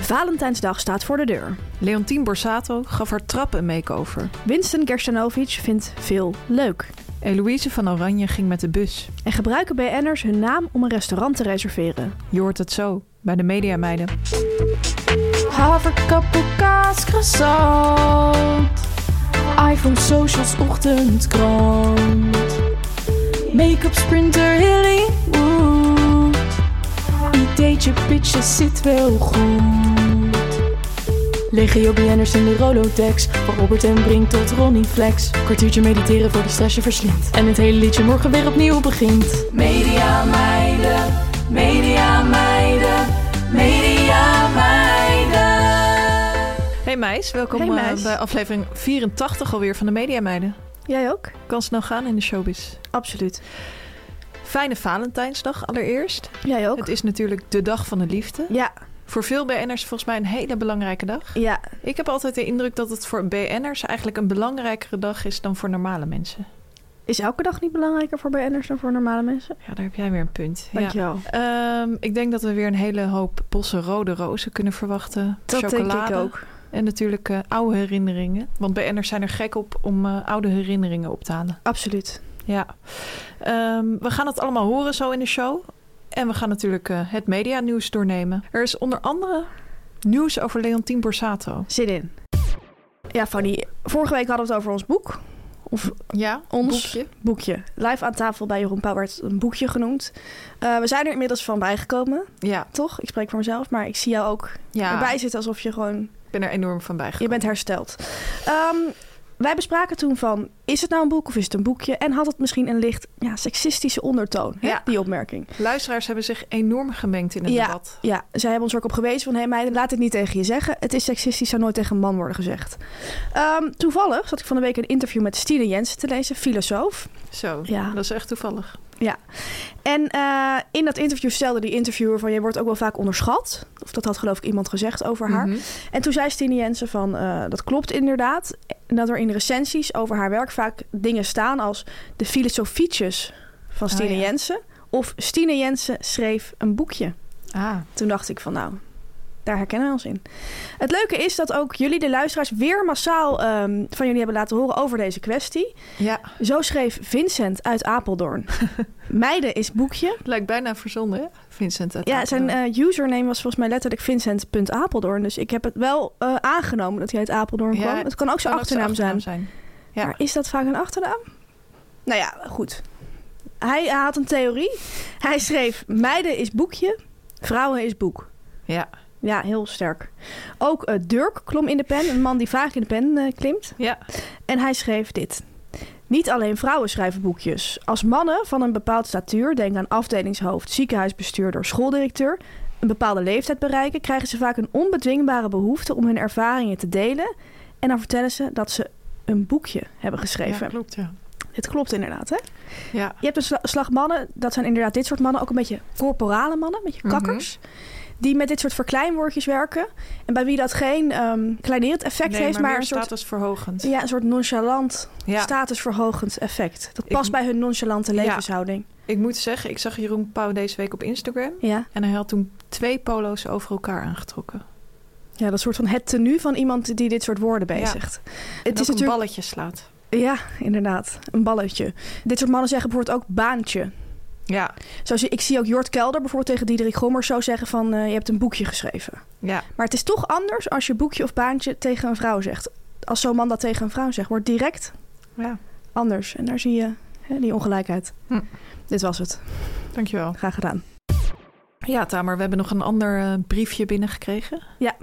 Valentijnsdag staat voor de deur. Leontien Borsato gaf haar trap een make-over. Winston Gerstanovic vindt veel leuk. Eloïse van Oranje ging met de bus. En gebruiken BN'ers hun naam om een restaurant te reserveren. Je hoort het zo bij de Mediameiden. Haverkappel, kaas, croissant. iPhone, socials, ochtendkrant. Make-up, sprinter, Hollywood. Ideetje, pitches, zit wel goed. Legio BN'ers in de Rolodex. Van Robert en Brink tot Ronnie Flex. Kwartiertje mediteren voor de stress je verslindt. En het hele liedje morgen weer opnieuw begint. Media meiden, media meiden, media meiden. Hey meis, welkom Hey, eh, meis. bij aflevering 84 alweer van de Mediameiden. Jij ook? Kan snel gaan in de showbiz. Absoluut. Fijne Valentijnsdag allereerst. Jij ook? Het is natuurlijk de dag van de liefde. Ja, Voor veel BN'ers volgens mij een hele belangrijke dag. ja. Ik heb altijd de indruk dat het voor BN'ers eigenlijk een belangrijkere dag is dan voor normale mensen. Is elke dag niet belangrijker voor BN'ers dan voor normale mensen? Ja, daar heb jij weer een punt. Ja. Dankjewel. Ehm, ik denk dat we weer een hele hoop bossen rode rozen kunnen verwachten. Dat Chocolade. denk ik ook. En natuurlijk eh, oude herinneringen. Want BN'ers zijn er gek op om eh, oude herinneringen op te halen. Absoluut. Ja. Ehm, we gaan het allemaal horen zo in de show. En we gaan natuurlijk eh, het medianieuws doornemen. Er is onder andere nieuws over Leontien Borsato. Zin in. Ja, Fanny. Vorige week hadden we het over ons boek. Of Ja, ons boekje. boekje. Live aan tafel bij Jeroen Pauw werd een boekje genoemd. Eh, we zijn er inmiddels van bijgekomen, Ja, toch? Ik spreek voor mezelf, maar ik zie jou ook ja. erbij zitten alsof je gewoon ik ben er enorm van Je bijgekomen. bent hersteld. Ehm, wij bespraken toen van, is het nou een boek of is het een boekje? En had het misschien een licht ja, seksistische ondertoon, hè, Ja. die opmerking. Luisteraars hebben zich enorm gemengd in het Ja. debat. Ja, zij hebben ons ook op gewezen van... hé hey meiden, laat het niet tegen je zeggen. Het is seksistisch, zou nooit tegen een man worden gezegd. Ehm, toevallig zat ik van de week een interview met Stine Jensen te lezen, filosoof. Zo, Ja. dat is echt toevallig. Ja. En eh, in dat interview stelde die interviewer van... je wordt ook wel vaak onderschat. Of dat had geloof ik iemand gezegd over haar. Mhm. En toen zei Stine Jensen van, eh, dat klopt inderdaad. En dat er in recensies over haar werk vaak dingen staan als de filosofietjes van Oh, Stine ja. Jensen. Of Stine Jensen schreef een boekje. Ah, Toen dacht ik van nou, daar herkennen we ons in. Het leuke is dat ook jullie, de luisteraars, weer massaal ehm, van jullie hebben laten horen over deze kwestie. ja. Zo schreef Vincent uit Apeldoorn. Meiden is boekje. Lijkt bijna verzonnen, hè? Vincent uit Ja, zijn eh, username was volgens mij letterlijk Vincent.apeldoorn. Dus ik heb het wel eh, aangenomen dat hij uit Apeldoorn Ja, kwam. Het kan ook zijn achternaam zijn. zijn. Ja. Maar is dat vaak een achternaam? Nou ja, goed. Hij had een theorie. Hij schreef: Meiden is boekje, vrouwen is boek. Ja. Ja, heel sterk. Ook eh, Dirk klom in de pen, een man die vaak in de pen eh, klimt. Ja. En hij schreef dit. Niet alleen vrouwen schrijven boekjes. Als mannen van een bepaald statuur, denk aan afdelingshoofd, ziekenhuisbestuurder, schooldirecteur, een bepaalde leeftijd bereiken, krijgen ze vaak een onbedwingbare behoefte om hun ervaringen te delen. En dan vertellen ze dat ze een boekje hebben geschreven. Ja, klopt, ja. Dit klopt inderdaad, hè? Ja. Je hebt een sla- slag mannen, dat zijn inderdaad dit soort mannen, ook een beetje corporale mannen, een beetje kakkers. Die met dit soort verkleinwoordjes werken. En bij wie dat geen ehm kleinerend effect Nee, heeft, maar, een soort, statusverhogend. ja, een soort nonchalant, Ja. statusverhogend effect. Dat Ik- past bij hun nonchalante Ja. levenshouding. Ik moet zeggen, ik zag Jeroen Pauw deze week op Instagram. Ja. En hij had toen twee polo's over elkaar aangetrokken. ja, dat soort van het tenue van iemand die dit soort woorden bezigt. Het Het is een natuurlijk... balletje slaat. Ja, inderdaad. Een balletje. Dit soort mannen zeggen bijvoorbeeld ook baantje. Ja, Zoals ik zie ook Jort Kelder bijvoorbeeld tegen Diederik Gommers zo zeggen van... eh, je hebt een boekje geschreven. ja. Maar het is toch anders als je boekje of baantje tegen een vrouw zegt. Als zo'n man dat tegen een vrouw zegt, wordt direct ja. anders. En daar zie je hè, die ongelijkheid. Hm. Dit was het. Dankjewel. Graag gedaan. Ja, Tamer, we hebben nog een ander eh, briefje binnengekregen. Ja.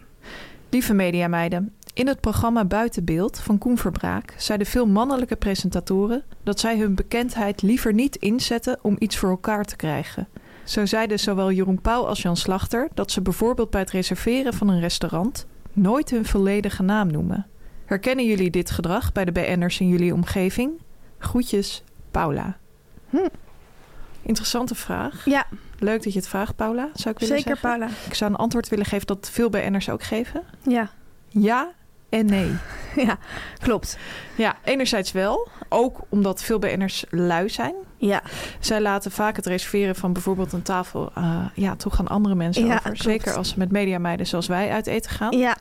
Lieve mediameiden, in het programma Buitenbeeld van Koen Verbraak zeiden veel mannelijke presentatoren dat zij hun bekendheid liever niet inzetten om iets voor elkaar te krijgen. Zo zeiden zowel Jeroen Pauw als Jan Slachter dat ze bijvoorbeeld bij het reserveren van een restaurant nooit hun volledige naam noemen. Herkennen jullie dit gedrag bij de BN'ers in jullie omgeving? Groetjes, Paula. Hm. Interessante vraag. Ja, Leuk dat je het vraagt, Paula, zou ik willen zeker zeggen. Paula. Ik zou een antwoord willen geven dat veel BN'ers ook geven. Ja. Ja en nee. ja, klopt. Ja, enerzijds wel. Ook omdat veel BN'ers lui zijn. Ja, Zij laten vaak het reserveren van bijvoorbeeld een tafel... eh, ja, toch aan andere mensen Ja, over. klopt. Zeker als ze met mediameiden zoals wij uit eten gaan. ja.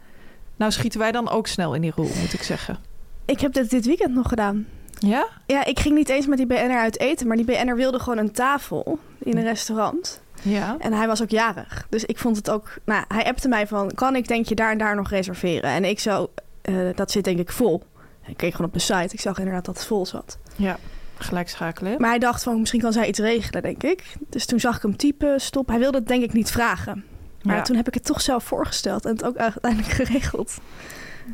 Nou schieten wij dan ook snel in die rol, moet ik zeggen. Ik heb dit dit weekend nog gedaan. Ja? Ja, ik ging niet eens met die BN'er uit eten, maar die BN'er wilde gewoon een tafel in een restaurant. Ja. En hij was ook jarig. Dus ik vond het ook... Nou, hij appte mij van, kan ik denk je daar en daar nog reserveren? En ik zo, eh, dat zit denk ik vol. Ik keek gewoon op de site. Ik zag inderdaad dat het vol zat. Ja, gelijk schakelen. Maar hij dacht van, misschien kan zij iets regelen, denk ik. Dus toen zag ik hem typen, stop. Hij wilde het denk ik niet vragen. Maar Ja. toen heb ik het toch zelf voorgesteld en het ook uiteindelijk geregeld.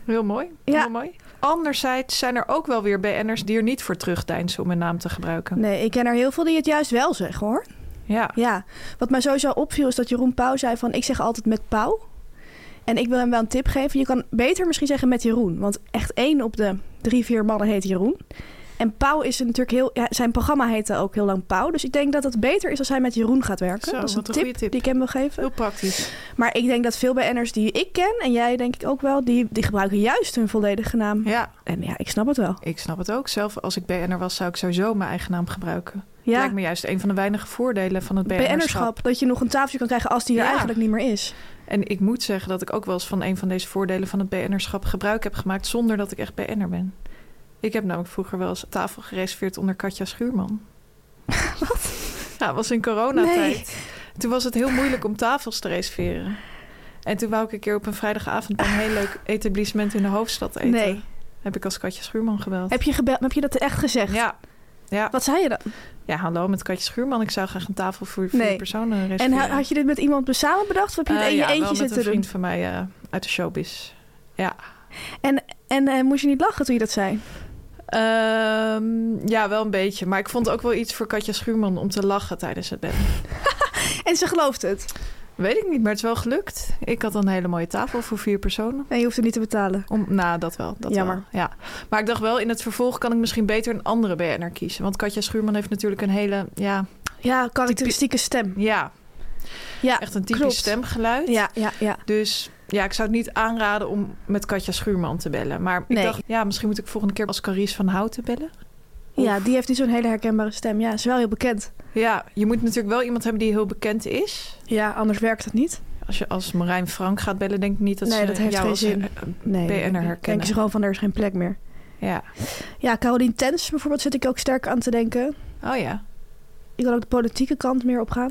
Heel mooi. Ja. Heel mooi. Anderzijds zijn er ook wel weer BN'ers die er niet voor terugdeinzen om hun naam te gebruiken. Nee, ik ken er heel veel die het juist wel zeggen, hoor. Ja. Ja, wat mij sowieso opviel is dat Jeroen Pauw zei van... ik zeg altijd met Pauw. En ik wil hem wel een tip geven. Je kan beter misschien zeggen met Jeroen. Want echt één op de drie, vier mannen heet Jeroen. En Pauw is natuurlijk heel... Ja, zijn programma heette ook heel lang Pauw. Dus ik denk dat het beter is als hij met Jeroen gaat werken. Zo, dat is een wat een tip, tip. die ik hem wil geven. Heel praktisch. Maar ik denk dat veel BN'ers die ik ken... en jij denk ik ook wel... die, die gebruiken juist hun volledige naam. Ja, En ja, ik snap het wel. ik snap het ook. Zelf als ik BN'er was, zou ik sowieso mijn eigen naam gebruiken. Ja, Lijkt me juist een van de weinige voordelen van het BN'erschap. BN'erschap. Dat je nog een tafeltje kan krijgen als die er Ja. eigenlijk niet meer is. En ik moet zeggen dat ik ook wel eens van een van deze voordelen van het BN'erschap gebruik heb gemaakt zonder dat ik echt BN'er ben. Ik heb namelijk vroeger wel eens een tafel gereserveerd onder Katja Schuurman. Wat? Ja, was in coronatijd. Toen was het heel moeilijk om tafels te reserveren. En toen wou ik een keer op een vrijdagavond bij een heel leuk etablissement in de hoofdstad eten. Nee. Heb ik als Katja Schuurman gebeld. Heb je, gebeld, heb je dat echt gezegd? Ja. Ja. Wat zei je dan? ja, hallo met Katja Schuurman. Ik zou graag een tafel voor vier Nee. personen En reserveren. ha- had je dit met iemand samen bedacht? Of heb je het in je ja, eentje met zitten een doen? vriend van mij eh, uit de showbiz. Ja. En, en eh, moest je niet lachen toen je dat zei? Ehm, ja, wel een beetje. Maar ik vond ook wel iets voor Katja Schuurman om te lachen tijdens het bellen. En ze gelooft het. Weet ik niet, maar het is wel gelukt. Ik had een hele mooie tafel voor vier personen. En je hoeft het niet te betalen. Om, nou, dat wel. Dat Jammer. Wel, ja. Maar ik dacht wel, in het vervolg kan ik misschien beter een andere BN'er kiezen. Want Katja Schuurman heeft natuurlijk een hele, ja, Ja, karakteristieke stem. ja Ja, echt een typisch klopt. stemgeluid. Ja, ja, ja. Dus ja, ik zou het niet aanraden om met Katja Schuurman te bellen. Maar ik Nee. dacht, ja, misschien moet ik volgende keer als Carice van Houten bellen. Ja, die heeft niet zo'n hele herkenbare stem. Ja, is wel heel bekend. Ja, je moet natuurlijk wel iemand hebben die heel bekend is. Ja, anders werkt het niet. Als je als Marijn Frank gaat bellen, denk ik niet dat Nee, ze dat heeft jou geen zin. eh, Nee, BN'er herkennen. denken ze gewoon van er is geen plek meer. Ja. Ja, Caroline Tens bijvoorbeeld zit ik ook sterk aan te denken. Oh ja. Ik wil ook de politieke kant meer opgaan.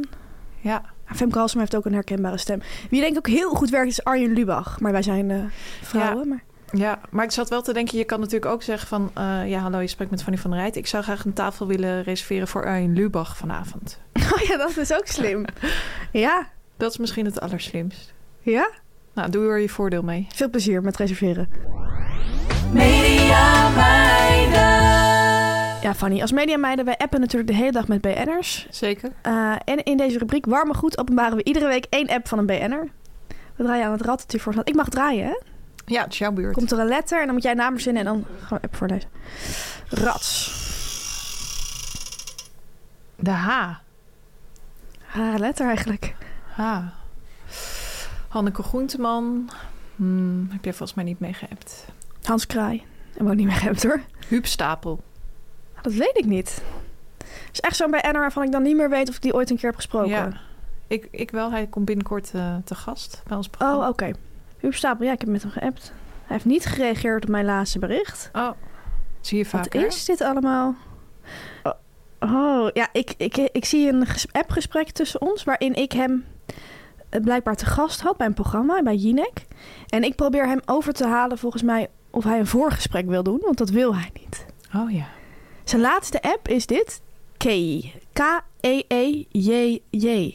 Ja. Femke Halsema heeft ook een herkenbare stem. Wie denk ik ook heel goed werkt is Arjen Lubach. Maar wij zijn eh, vrouwen. Maar... Ja, maar ik zat wel te denken, je kan natuurlijk ook zeggen van... eh, ja, hallo, je spreekt met Fanny van der Rijt. Ik zou graag een tafel willen reserveren voor Arjen Lubach vanavond. Oh ja, dat is ook slim. ja, Dat is misschien het allerslimst. ja. Nou, doe er je voordeel mee. Veel plezier met reserveren. Media. Ja, Fanny, als mediameiden, wij appen natuurlijk de hele dag met BN'ers. Zeker. Eh, en in deze rubriek Warme Goed openbaren we iedere week één app van een BN'er. We draaien aan het rad voor Ik mag draaien, hè? Ja, het is jouw beurt. Komt er een letter en dan moet jij naam verzinnen en dan gaan we app voorlezen. Rats. De H. Ha, letter eigenlijk. H. Hanneke Groenteman. Hmm, heb jij volgens mij niet meegeappt. Hans Kraai. En ook niet meer gehebt hoor. Huub Stapel. Dat weet ik niet. Het is echt zo'n BN'er waarvan ik dan niet meer weet of ik die ooit een keer heb gesproken. Ja. Ik, ik wel. Hij komt binnenkort eh, te gast bij ons programma. Oh, oké. Huub Stapel, ja, ik heb met hem geappt. Hij heeft niet gereageerd op mijn laatste bericht. Oh, zie je Wat vaker. is dit allemaal? Oh, Oh, ja, ik, ik, ik zie een ges- appgesprek tussen ons... waarin ik hem eh, blijkbaar te gast had bij een programma, bij Jinek. En ik probeer hem over te halen, volgens mij... of hij een voorgesprek wil doen, want dat wil hij niet. Oh ja. Zijn laatste app is dit. Key. K-E-E-J-J.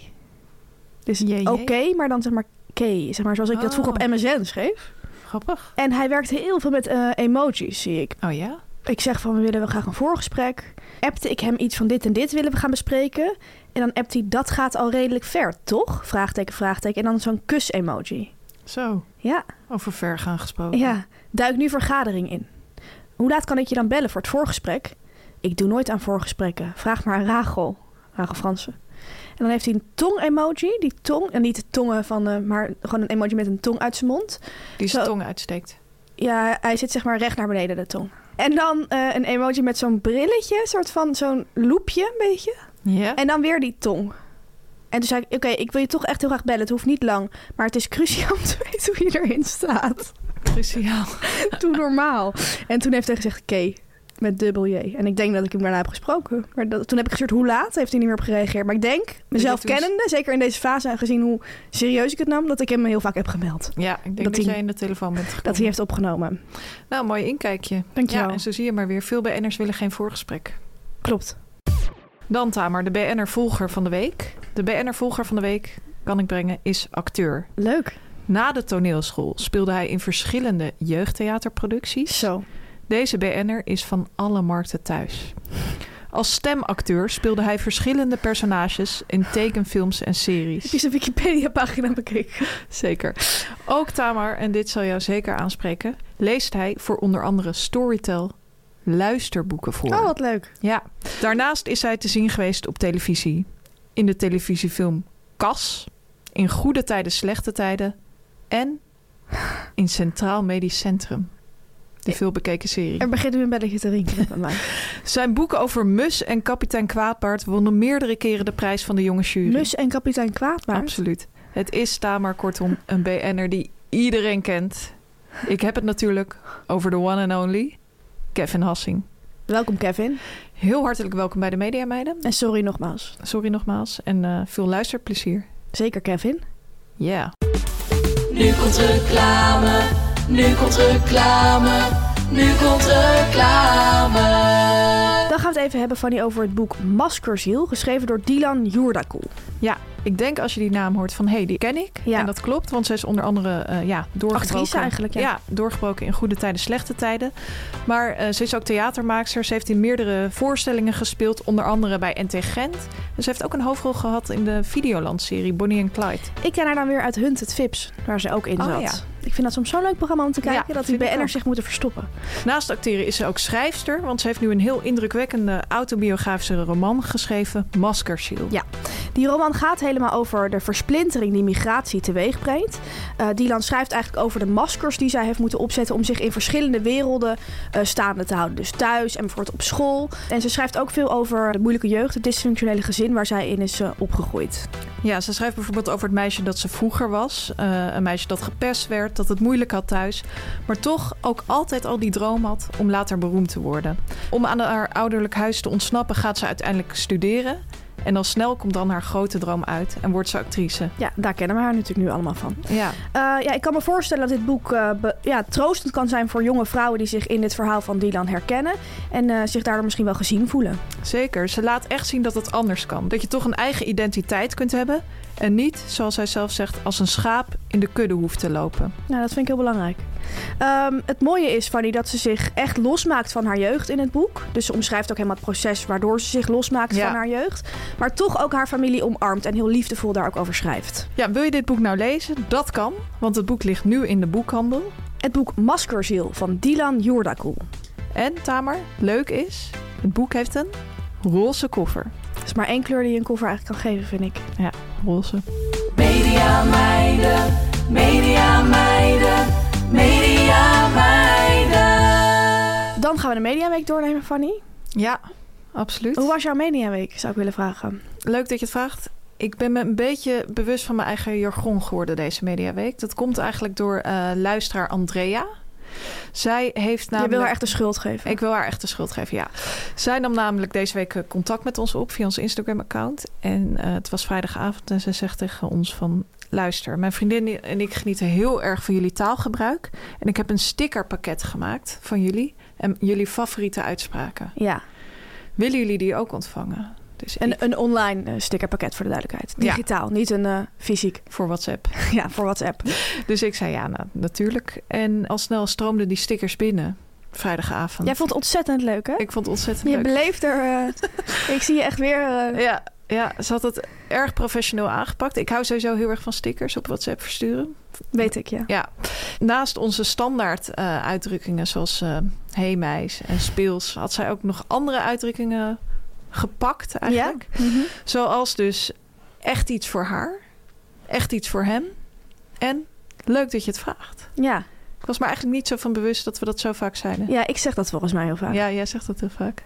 Dus J-J? oké, maar dan zeg maar Key. Zeg maar zoals ik dat vroeger op Oh. MSN schreef. Grappig. En hij werkt heel veel met eh, emojis, zie ik. Oh ja? Ik zeg van, we willen wel graag een voorgesprek. Appte ik hem iets van dit en dit willen we gaan bespreken. En dan appt hij, dat gaat al redelijk ver, toch? Vraagteken, vraagteken. En dan zo'n kus-emoji. Zo. Ja, Over ver gaan gesproken. ja. Duik nu vergadering in. Hoe laat kan ik je dan bellen voor het voorgesprek? Ik doe nooit aan voorgesprekken. Vraag maar aan Rachel. Rachel Fransen. En dan heeft hij een tong-emoji. Die tong, en niet de tongen van, eh, maar gewoon een emoji met een tong uit zijn mond. Die zijn tong uitsteekt. Ja, hij zit zeg maar recht naar beneden, de tong. En dan eh, een emoji met zo'n brilletje, soort van zo'n loepje een beetje. Ja? En dan weer die tong. En toen zei ik, oké, ik wil je toch echt heel graag bellen. Het hoeft niet lang, maar het is cruciaal om te weten hoe je erin staat. Cruciaal. Doe normaal. En toen heeft hij gezegd, oké, met dubbel J. En ik denk dat ik hem daarna heb gesproken. Maar dat, toen heb ik gezegd, hoe laat? Heeft hij niet meer op gereageerd. Maar ik denk, mezelf kennende, zeker in deze fase en gezien hoe serieus ik het nam, dat ik hem heel vaak heb gemeld. Ja, ik denk Dat dat, hij- jij in de telefoon bent gekomen. Dat hij heeft opgenomen. Nou, mooi inkijkje. Dankjewel. Ja, en zo zie je maar weer. Veel BN'ers willen geen voorgesprek. Klopt. Dan Tamer, de BN'er-volger van de week. De BN'er-volger van de week, kan ik brengen, is acteur. Leuk. Na de toneelschool speelde hij in verschillende jeugdtheaterproducties. Zo. Deze BN'er is van alle markten thuis. Als stemacteur speelde hij verschillende personages in tekenfilms en series. Heb je zijn Wikipedia-pagina bekeken? Zeker. Ook Tamar, en dit zal jou zeker aanspreken, leest hij voor onder andere Storytel luisterboeken voor. Oh, wat leuk. Ja. Daarnaast is hij te zien geweest op televisie. In de televisiefilm Kas, in Goede Tijden, Slechte Tijden en in Centraal Medisch Centrum. De veelbekeken serie. Er begint nu een belletje te rinkelen bij mij. Zijn boeken over Mus en kapitein Kwaadbaard wonnen meerdere keren de prijs van de jonge jury. Mus en kapitein Kwaadbaard. Absoluut. Het is Tamar kortom een BN'er die iedereen kent. Ik heb het natuurlijk over de one and only Kevin Hassing. Welkom Kevin. Heel hartelijk welkom bij de Media Meiden. En sorry nogmaals. Sorry nogmaals en eh, veel luisterplezier. Zeker Kevin. Ja. Nu komt reclame, nu komt reclame, nu komt reclame. Dan gaan we het even hebben Fanny over het boek Maskerziel, geschreven door Dylan Joerdakul. Ja, ik denk als je die naam hoort van hé, hey, die ken ik. Ja. En dat klopt, want zij is onder andere eh, ja, doorgebroken. Actrice eigenlijk, ja. doorgebroken in goede tijden, slechte tijden. Maar eh, ze is ook theatermaakster. Ze heeft in meerdere voorstellingen gespeeld, onder andere bij NT Gent. En ze heeft ook een hoofdrol gehad in de Videoland-serie Bonnie en Clyde. Ik ken haar dan weer uit Hunt het Vips, waar ze ook in Oh, zat. ja. Ik vind dat soms zo'n leuk programma om te kijken, Ja, dat die BN'ers zich moeten verstoppen. Naast acteren is ze ook schrijfster, want ze heeft nu een heel indrukwekkende autobiografische roman geschreven, Maskerziel. Ja. Die roman gaat helemaal over de versplintering die migratie teweeg brengt. Eh Dylan schrijft eigenlijk over de maskers die zij heeft moeten opzetten om zich in verschillende werelden eh, staande te houden. Dus thuis en bijvoorbeeld op school. En ze schrijft ook veel over de moeilijke jeugd, het dysfunctionele gezin waar zij in is eh, opgegroeid. Ja, ze schrijft bijvoorbeeld over het meisje dat ze vroeger was. Een meisje dat gepest werd, dat het moeilijk had thuis. Maar toch ook altijd al die droom had om later beroemd te worden. Om aan haar ouderlijk huis te ontsnappen gaat ze uiteindelijk studeren. En al snel komt dan haar grote droom uit en wordt ze actrice. Ja, daar kennen we haar natuurlijk nu allemaal van. Ja, Eh, ja, ik kan me voorstellen dat dit boek eh, ja, troostend kan zijn voor jonge vrouwen die zich in dit verhaal van Dylan herkennen. En eh, zich daardoor misschien wel gezien voelen. zeker. Ze laat echt zien dat het anders kan. Dat je toch een eigen identiteit kunt hebben. En niet, zoals zij zelf zegt, als een schaap in de kudde hoeft te lopen. Nou, dat vind ik heel belangrijk. Ehm, het mooie is, Fanny, dat ze zich echt losmaakt van haar jeugd in het boek. Dus ze omschrijft ook helemaal het proces waardoor ze zich losmaakt Ja. van haar jeugd. Maar toch ook haar familie omarmt en heel liefdevol daar ook over schrijft. Ja, wil je dit boek nou lezen? Dat kan, want het boek ligt nu in de boekhandel. Het boek Maskerziel van Dylan Joerdakul. En Tamer, leuk is, het boek heeft een roze koffer. Dat is maar één kleur die je een cover eigenlijk kan geven, vind ik. Ja, roze. Media meiden, media meiden, media meiden. Dan gaan we de Mediaweek doornemen, Fanny. Ja, absoluut. Hoe was jouw Mediaweek, zou ik willen vragen. Leuk dat je het vraagt. Ik ben me een beetje bewust van mijn eigen jargon geworden deze mediaweek. Dat komt eigenlijk door eh, luisteraar Andrea. Zij heeft Je namelijk... wil haar echt de schuld geven. Ik wil haar echt de schuld geven, ja. Zij nam namelijk deze week eh, contact met ons op via ons Instagram-account. En eh, het was vrijdagavond en ze zegt tegen ons van... Luister, mijn vriendin en ik genieten heel erg van jullie taalgebruik. En ik heb een stickerpakket gemaakt van jullie. En jullie favoriete uitspraken. Ja, Willen jullie die ook ontvangen? Dus een, ik- een online eh, stickerpakket voor de duidelijkheid. Ja. Digitaal, niet een eh, fysiek. voor WhatsApp. Ja, voor WhatsApp. Dus ik zei ja, nou, natuurlijk. En al snel stroomden die stickers binnen. Vrijdagavond. Jij vond het ontzettend leuk, hè? Ik vond het ontzettend je leuk. beleeft er... eh, ik zie je echt weer... Ja, ja, ze had het erg professioneel aangepakt. Ik hou sowieso heel erg van stickers op WhatsApp versturen. Weet ik, ja. Ja, naast onze standaard uitdrukkingen zoals hey meis en speels... had zij ook nog andere uitdrukkingen gepakt eigenlijk. Ja? Mhm. Zoals dus echt iets voor haar, echt iets voor hem en leuk dat je het vraagt. Ja. Ik was me eigenlijk niet zo van bewust dat we dat zo vaak zeiden. ja, ik zeg dat volgens mij heel vaak. Ja, Ja, jij zegt dat heel vaak.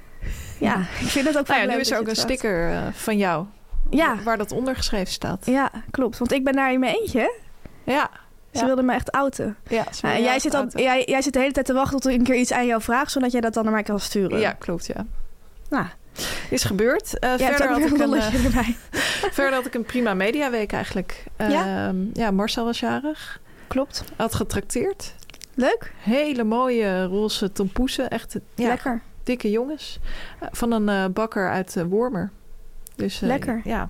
ik vind het ook Nou ja, nu is er dat ook een sticker eh, van jou. Ja. Waar dat ondergeschreven staat. Ja, klopt. Want ik ben daar in mijn eentje? Ja. Ze Ja. wilde me echt outen. Ja, Ja, en jij zit, al, jij, jij zit de hele tijd te wachten tot ik een keer iets aan jou vraag... zodat jij dat dan naar mij kan sturen. Ja, klopt, ja. Nou, Is gebeurd. Eh, verder, had ik een eh, erbij. verder had ik een prima mediaweek eigenlijk. Ja? Ehm, ja, Marcel was jarig. Klopt. Had getrakteerd. Leuk. Hele mooie roze tompoesen. Echt ja, Lekker. dikke jongens. Eh, van een eh, bakker uit Wormer. Dus, Lekker. Ja.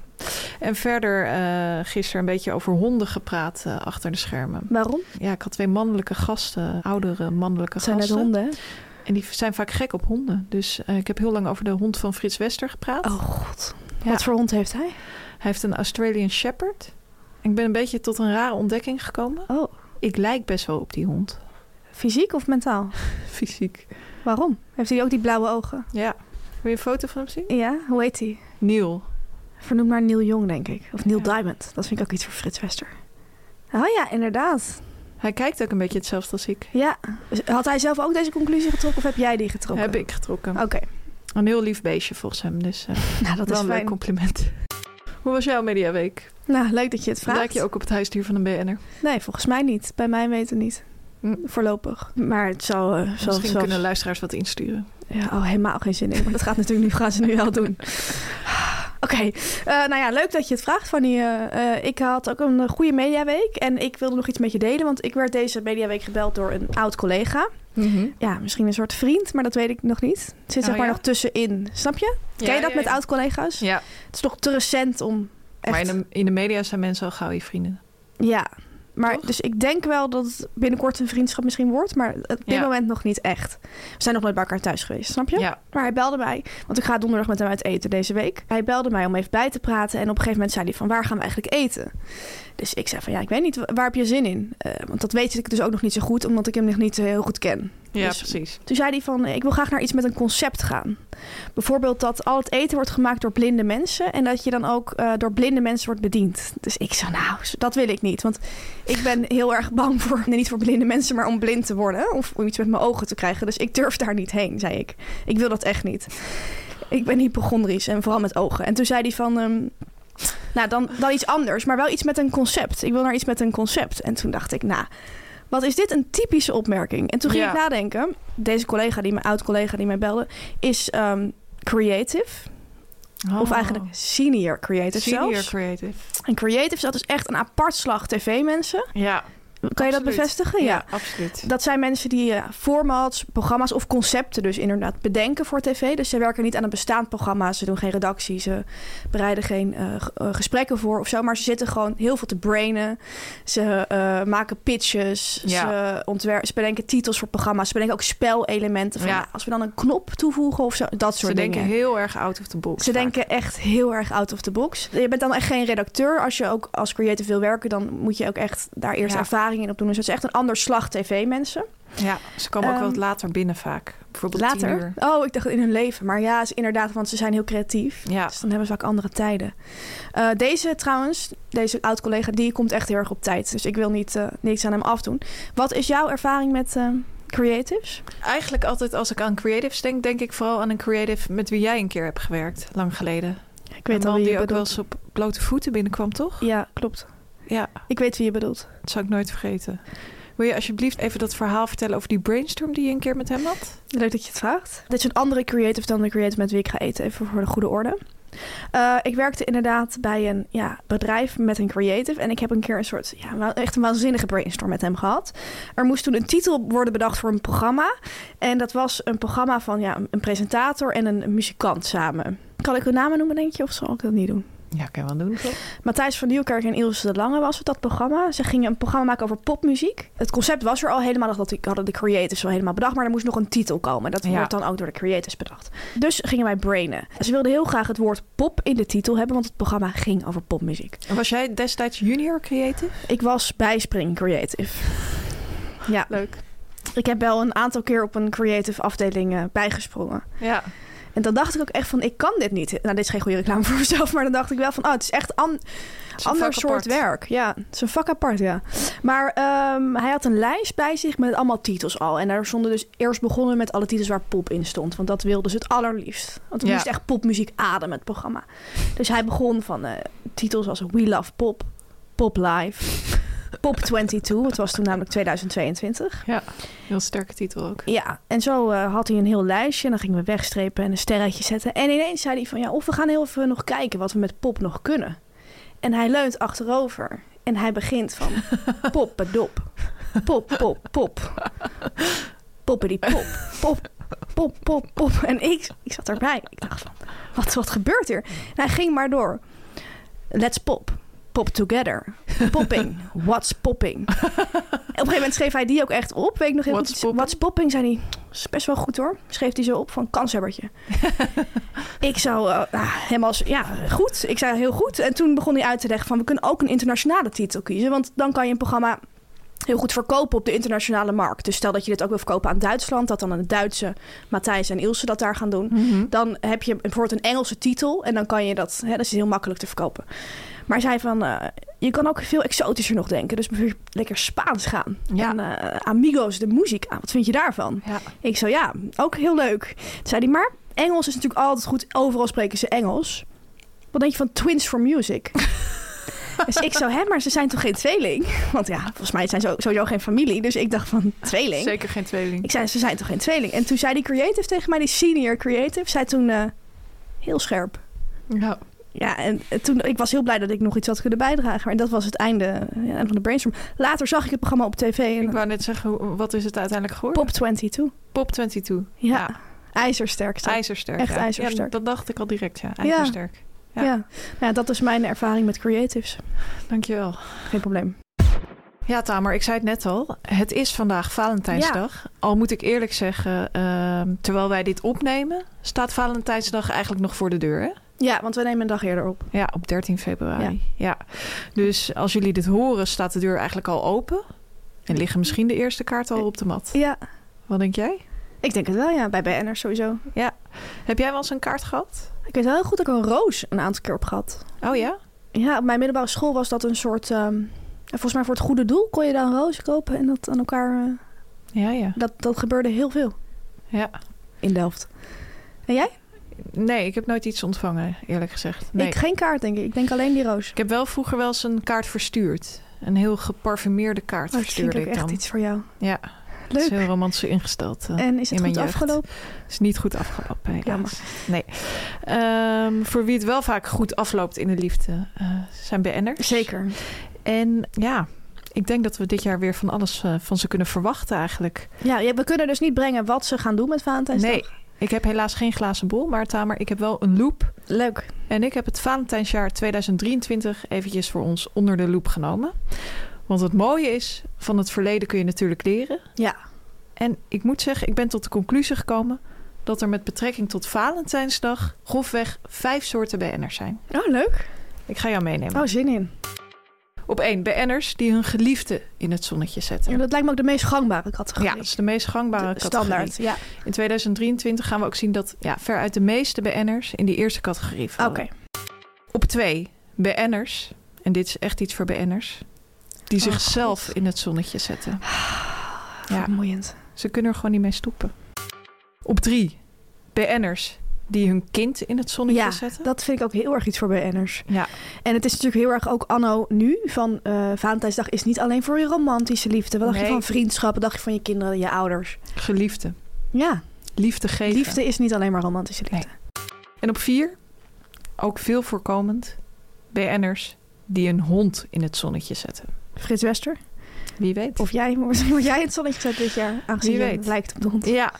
En verder gisteren een beetje over honden gepraat achter de schermen. Waarom? Ja, ik had twee mannelijke gasten, oudere mannelijke Het zijn gasten. net honden, hè? En die zijn vaak gek op honden. Dus uh, ik heb heel lang over de hond van Frits Wester gepraat. Oh god. Ja. Wat voor hond heeft hij? Hij heeft een Australian Shepherd. Ik ben een beetje tot een rare ontdekking gekomen. Oh. Ik lijk best wel op die hond. Fysiek of mentaal? Fysiek. Waarom? Heeft hij ook die blauwe ogen? Ja. Wil je een foto van hem zien? Ja, hoe heet hij? Neil. Vernoem naar Neil Jong, denk ik. Of Neil ja. Diamond. Dat vind ik ook iets voor Frits Wester. Oh ja, inderdaad. Hij kijkt ook een beetje hetzelfde als ik. Ja. Had hij zelf ook deze conclusie getrokken of heb jij die getrokken? Heb ik getrokken. Oké. Okay. Een heel lief beestje volgens hem. Dus uh, nou, dat wel is een leuk compliment. Hoe was jouw mediaweek? Nou, leuk dat je het vraagt. Lijk je ook op het huisdier van een BN'er? Nee, volgens mij niet. Bij mij weten niet. Hm. Voorlopig. Maar het zal... Uh, Misschien zal... kunnen luisteraars wat insturen. Ja, oh, helemaal geen zin in. Maar dat gaat natuurlijk nu, gaan ze nu wel doen. Oké, okay. uh, nou ja, leuk dat je het vraagt, Fanny. Uh, ik had ook een goede mediaweek en ik wilde nog iets met je delen, want ik werd deze mediaweek gebeld door een oud collega. Mm -hmm. Ja, misschien een soort vriend, maar dat weet ik nog niet. Het zit oh, zeg maar ja? nog tussenin. Snap je? Ja, Ken je dat ja, met ja. oud collega's? Ja. Het is nog te recent om. Echt... Maar in de, in de media zijn mensen al gauw je vrienden. Ja, maar Toch? dus ik denk wel dat het binnenkort een vriendschap misschien wordt, maar op dit Ja. moment nog niet echt. We zijn nog nooit bij elkaar thuis geweest, snap je? Ja. Maar hij belde mij, want ik ga donderdag met hem uit eten deze week. Hij belde mij om even bij te praten en op een gegeven moment zei hij van waar gaan we eigenlijk eten? Dus ik zei van ja, ik weet niet, waar heb je zin in? Uh, want dat weet ik dus ook nog niet zo goed, omdat ik hem nog niet heel goed ken. Ja, Dus precies. Toen zei hij van, ik wil graag naar iets met een concept gaan. Bijvoorbeeld dat al het eten wordt gemaakt door blinde mensen... en dat je dan ook uh, door blinde mensen wordt bediend. Dus ik zei, nou, dat wil ik niet. Want ik ben heel erg bang voor, nee, niet voor blinde mensen... maar om blind te worden of om iets met mijn ogen te krijgen. Dus ik durf daar niet heen, zei ik. Ik wil dat echt niet. Ik ben hypochondrisch en vooral met ogen. En toen zei hij van... Um, nou, dan, dan iets anders, maar wel iets met een concept. Ik wil naar iets met een concept. En toen dacht ik, nou... Wat is dit een typische opmerking? En toen ging Ja. ik nadenken. Deze collega, die mijn oud-collega die mij belde, is um, creative. Oh. Of eigenlijk senior creative Senior zelfs. creative. En creative, dat is echt een apart slag tv-mensen. Ja. Kan je dat bevestigen? Ja, absoluut. Dat zijn mensen die uh, formats, programma's of concepten dus inderdaad bedenken voor tv. Dus ze werken niet aan een bestaand programma. Ze doen geen redactie. Ze bereiden geen uh, uh, gesprekken voor of zo. Maar ze zitten gewoon heel veel te brainen. Ze uh, maken pitches. Ja. Ze, ze bedenken titels voor programma's. Ze bedenken ook spelelementen. Van, Ja. ja, als we dan een knop toevoegen of zo. Dat soort Ze dingen. denken heel erg out of the box. Ze vaak. denken echt heel erg out of the box. Je bent dan echt geen redacteur. Als je ook als creative wil werken, dan moet je ook echt daar eerst Ja. Ervaring in op doen. Dus het is echt een ander slag tv-mensen. Ja, ze komen ook Ehm, wel wat later binnen vaak. Bijvoorbeeld Later? Oh, ik dacht in hun leven. Maar ja, is inderdaad, want ze zijn heel creatief. Ja. Dus dan hebben ze vaak andere tijden. Eh, deze trouwens, deze oud-collega, die komt echt heel erg op tijd. Dus ik wil niet, eh, niks aan hem afdoen. Wat is jouw ervaring met eh, creatives? Eigenlijk altijd als ik aan creatives denk, denk ik vooral aan een creative met wie jij een keer hebt gewerkt, lang geleden. Ik weet een al man wie die ook wel eens op blote voeten binnenkwam, toch? Ja, klopt. Ja, Ik weet wie je bedoelt. dat zou ik nooit vergeten. Wil je alsjeblieft even dat verhaal vertellen over die brainstorm die je een keer met hem had? Leuk dat je het vraagt. Dit is een andere creative dan de creative met wie ik ga eten, even voor de goede orde. Uh, ik werkte inderdaad bij een ja, bedrijf met een creative. En ik heb een keer een soort, ja, echt een waanzinnige brainstorm met hem gehad. Er moest toen een titel worden bedacht voor een programma. En dat was een programma van ja, een presentator en een muzikant samen. Kan ik hun namen noemen, denk je? Of zal ik dat niet doen? Ja, kan je wel doen, toch? Matthijs van Nieuwkerk en Ilse de Lange was het, dat programma. Ze gingen een programma maken over popmuziek. Het concept was er al helemaal, dat ik hadden de creators al helemaal bedacht. Maar er moest nog een titel komen. Dat ja. wordt dan ook door de creators bedacht. Dus gingen wij brainen. Ze wilden heel graag het woord pop in de titel hebben, want het programma ging over popmuziek. En was jij destijds junior creative? Ik was bijspring creative. Ja. Leuk. Ik heb wel een aantal keer op een creative afdeling uh, bijgesprongen. Ja. En dan dacht ik ook echt van, ik kan dit niet. Nou, dit is geen goede reclame voor mezelf, maar dan dacht ik wel van, oh, het is echt an ander soort werk. Ja, het is een vak apart, ja. Maar um, hij had een lijst bij zich met allemaal titels al. En daar stonden dus eerst begonnen met alle titels waar pop in stond. Want dat wilde ze het allerliefst. Want het ja. moest echt popmuziek ademen, het programma. Dus hij begon van uh, titels als We Love Pop, Pop Live... Pop 22. Het was toen namelijk 2022. Ja, heel sterke titel ook. Ja, en zo uh, had hij een heel lijstje. En dan gingen we wegstrepen en een sterretje zetten. En ineens zei hij van ja, of we gaan heel even nog kijken wat we met pop nog kunnen. En hij leunt achterover. En hij begint van poppedop. Pop, pop, pop. Poppity pop. Pop, pop, pop, pop. En ik, ik zat erbij. Ik dacht van, wat, wat gebeurt hier? En hij ging maar door. Let's pop pop together. Popping. What's popping? op een gegeven moment schreef hij die ook echt op. Weet ik nog heel What's goed. popping? What's popping, zei hij. is best wel goed hoor. Schreef hij zo op van kanshebbertje. ik zou uh, hem als, ja, goed. Ik zei heel goed. En toen begon hij uit te leggen van, we kunnen ook een internationale titel kiezen. Want dan kan je een programma heel goed verkopen op de internationale markt. Dus stel dat je dit ook wil verkopen aan Duitsland, dat dan een Duitse Matthijs en Ilse dat daar gaan doen. Mm -hmm. Dan heb je bijvoorbeeld een Engelse titel en dan kan je dat, hè, dat is heel makkelijk te verkopen. Maar hij zei van, uh, je kan ook veel exotischer nog denken. Dus lekker Spaans gaan. Ja. En uh, Amigos, de muziek. Ah, wat vind je daarvan? Ja. Ik zo, ja, ook heel leuk. Toen zei hij, maar Engels is natuurlijk altijd goed. Overal spreken ze Engels. Wat denk je van Twins for Music? dus ik zo, hè, maar ze zijn toch geen tweeling? Want ja, volgens mij zijn ze sowieso geen familie. Dus ik dacht van, tweeling? Zeker geen tweeling. Ik zei, ze zijn toch geen tweeling? En toen zei die creative tegen mij, die senior creative, zei toen uh, heel scherp. Ja. Ja, en toen, ik was heel blij dat ik nog iets had kunnen bijdragen. En dat was het einde van de brainstorm. Later zag ik het programma op tv. En ik wou net zeggen, wat is het uiteindelijk geworden? Pop 22. Pop 22. Ja, ja. ijzersterk. IJzersterk. Echt ja. ijzersterk. Ja, dat dacht ik al direct, ja. IJzersterk. Ja. Ja. ja, dat is mijn ervaring met creatives. Dankjewel. Geen probleem. Ja, Tamer, ik zei het net al. Het is vandaag Valentijnsdag. Ja. Al moet ik eerlijk zeggen, uh, terwijl wij dit opnemen, staat Valentijnsdag eigenlijk nog voor de deur, hè? Ja, want we nemen een dag eerder op. Ja, op 13 februari. Ja. ja. Dus als jullie dit horen, staat de deur eigenlijk al open. En liggen misschien de eerste kaarten al op de mat. Ja. Wat denk jij? Ik denk het wel, ja. Bij BN'ers sowieso. Ja. Heb jij wel eens een kaart gehad? Ik weet wel heel goed dat ik een roos een aantal keer op gehad. Oh ja? Ja, op mijn middelbare school was dat een soort... Um, volgens mij voor het goede doel kon je dan een roos kopen en dat aan elkaar... Uh, ja, ja. Dat, dat gebeurde heel veel. Ja. In Delft. En jij? Nee, ik heb nooit iets ontvangen, eerlijk gezegd. Nee. Ik geen kaart, denk ik. Ik denk alleen die roos. Ik heb wel vroeger wel eens een kaart verstuurd. Een heel geparfumeerde kaart oh, verstuurde ik ik dan. echt iets voor jou. Ja. Leuk. is heel romantisch ingesteld. Uh, en is het in goed afgelopen? is niet goed afgelopen, helaas. Jammer. Nee. Um, voor wie het wel vaak goed afloopt in de liefde, uh, zijn BN'ers. Zeker. En ja, ik denk dat we dit jaar weer van alles uh, van ze kunnen verwachten eigenlijk. Ja, ja, we kunnen dus niet brengen wat ze gaan doen met Valentijnsdag. Nee, ik heb helaas geen glazen bol, maar Tamer, ik heb wel een loop. Leuk. En ik heb het Valentijnsjaar 2023 eventjes voor ons onder de loep genomen. Want het mooie is, van het verleden kun je natuurlijk leren. Ja. En ik moet zeggen, ik ben tot de conclusie gekomen dat er met betrekking tot Valentijnsdag grofweg vijf soorten BN'ers zijn. Oh, leuk. Ik ga jou meenemen. Oh, zin in. Op één, BN'ers die hun geliefde in het zonnetje zetten. Ja, dat lijkt me ook de meest gangbare categorie. Ja, dat is de meest gangbare de categorie. Standaard, ja. In 2023 gaan we ook zien dat ja, veruit de meeste BN'ers in die eerste categorie vallen. Oké. Okay. Op twee, BN'ers, en dit is echt iets voor BN'ers, die Oh, zichzelf God. in het zonnetje zetten. Ja. Vermoeiend. Ze kunnen er gewoon niet mee stoppen. Op drie, BN'ers die hun kind in het zonnetje Ja, zetten. dat vind ik ook heel erg iets voor BN'ers. Ja, En het is natuurlijk heel erg ook anno nu. Van eh, Valentijnsdag is niet alleen voor je romantische liefde. Wat dacht je van vriendschap? Wat dacht je van je kinderen, je ouders? geliefde. Ja, Liefde geven. liefde is niet alleen maar romantische liefde. En op vier, ook veel voorkomend, BN'ers die een hond in het zonnetje zetten. Frits Wester? Wie weet. Of jij, misschien word jij het zonnetje gezet dit jaar? Aangezien Wie je weet. lijkt op de hond. Ja.